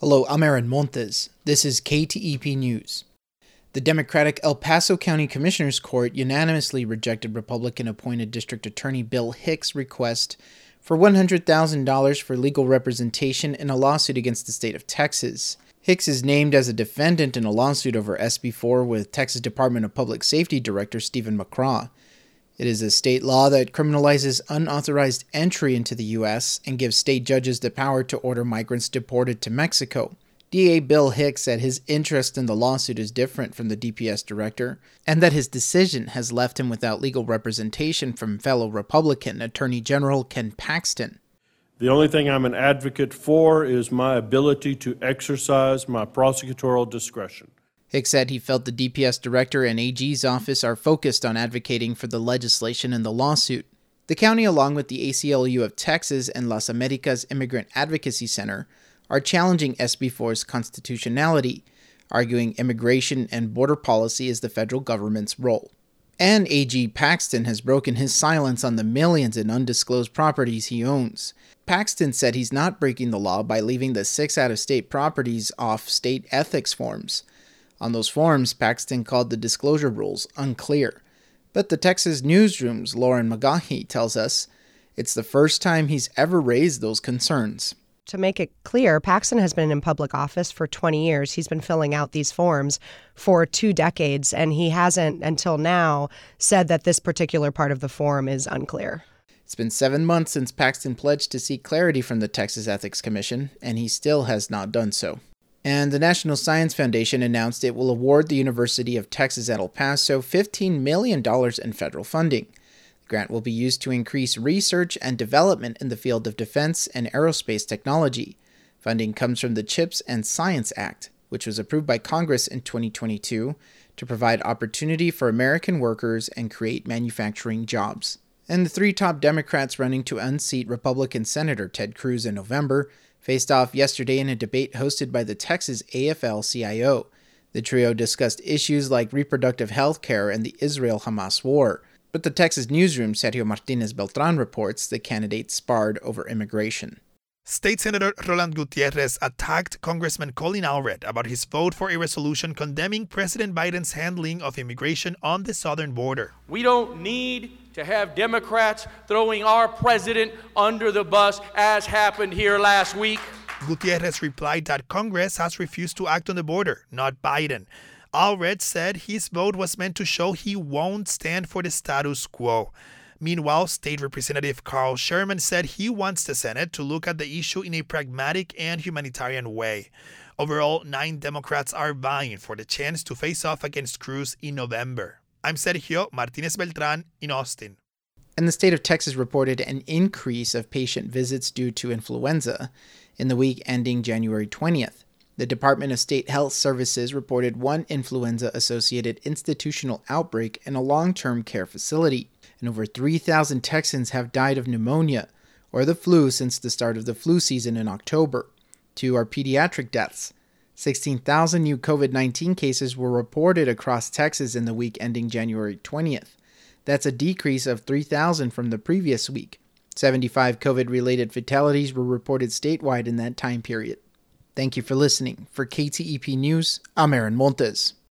Hello, I'm Aaron Montes. This is KTEP News. The Democratic El Paso County Commissioners Court unanimously rejected Republican appointed District Attorney Bill Hicks' request for $100,000 for legal representation in a lawsuit against the state of Texas. Hicks is named as a defendant in a lawsuit over SB4 with Texas Department of Public Safety Director Steven McCraw. It is a state law that criminalizes unauthorized entry into the U.S. and gives state judges the power to order migrants deported to Mexico. DA Bill Hicks said his interest in the lawsuit is different from the DPS director, and that his decision has left him without legal representation from fellow Republican Attorney General Ken Paxton. The only thing I'm an advocate for is my ability to exercise my prosecutorial discretion. Hicks said he felt the DPS director and AG's office are focused on advocating for the legislation in the lawsuit. The county, along with the ACLU of Texas and Las Americas Immigrant Advocacy Center, are challenging SB4's constitutionality, arguing immigration and border policy is the federal government's role. And AG Paxton has broken his silence on the millions in undisclosed properties he owns. Paxton said he's not breaking the law by leaving the six out of state properties off state ethics forms. On those forms, Paxton called the disclosure rules unclear. But the Texas Newsroom's Lauren McGaughy tells us it's the first time he's ever raised those concerns. To make it clear, Paxton has been in public office for 20 years. He's been filling out these forms for two decades, and he hasn't, until now, said that this particular part of the form is unclear. It's been seven months since Paxton pledged to seek clarity from the Texas Ethics Commission, and he still has not done so. And the National Science Foundation announced it will award the University of Texas at El Paso $15 million in federal funding. The grant will be used to increase research and development in the field of defense and aerospace technology. Funding comes from the CHIPS and Science Act, which was approved by Congress in 2022 to provide opportunity for American workers and create manufacturing jobs. And the three top Democrats running to unseat Republican Senator Ted Cruz in November faced off yesterday in a debate hosted by the Texas AFL CIO. The trio discussed issues like reproductive health care and the Israel Hamas war. But the Texas newsroom Sergio Martinez Beltran reports the candidates sparred over immigration. State Senator Roland Gutierrez attacked Congressman Colin Allred about his vote for a resolution condemning President Biden's handling of immigration on the southern border. We don't need to have Democrats throwing our president under the bus as happened here last week. Gutierrez replied that Congress has refused to act on the border, not Biden. Allred said his vote was meant to show he won't stand for the status quo. Meanwhile, State Representative Carl Sherman said he wants the Senate to look at the issue in a pragmatic and humanitarian way. Overall, nine Democrats are vying for the chance to face off against Cruz in November. I'm Sergio Martinez Beltran in Austin. And the state of Texas reported an increase of patient visits due to influenza in the week ending January 20th. The Department of State Health Services reported one influenza associated institutional outbreak in a long term care facility and over 3,000 Texans have died of pneumonia or the flu since the start of the flu season in October. Two are pediatric deaths. 16,000 new COVID 19 cases were reported across Texas in the week ending January 20th. That's a decrease of 3,000 from the previous week. 75 COVID related fatalities were reported statewide in that time period. Thank you for listening. For KTEP News, I'm Aaron Montes.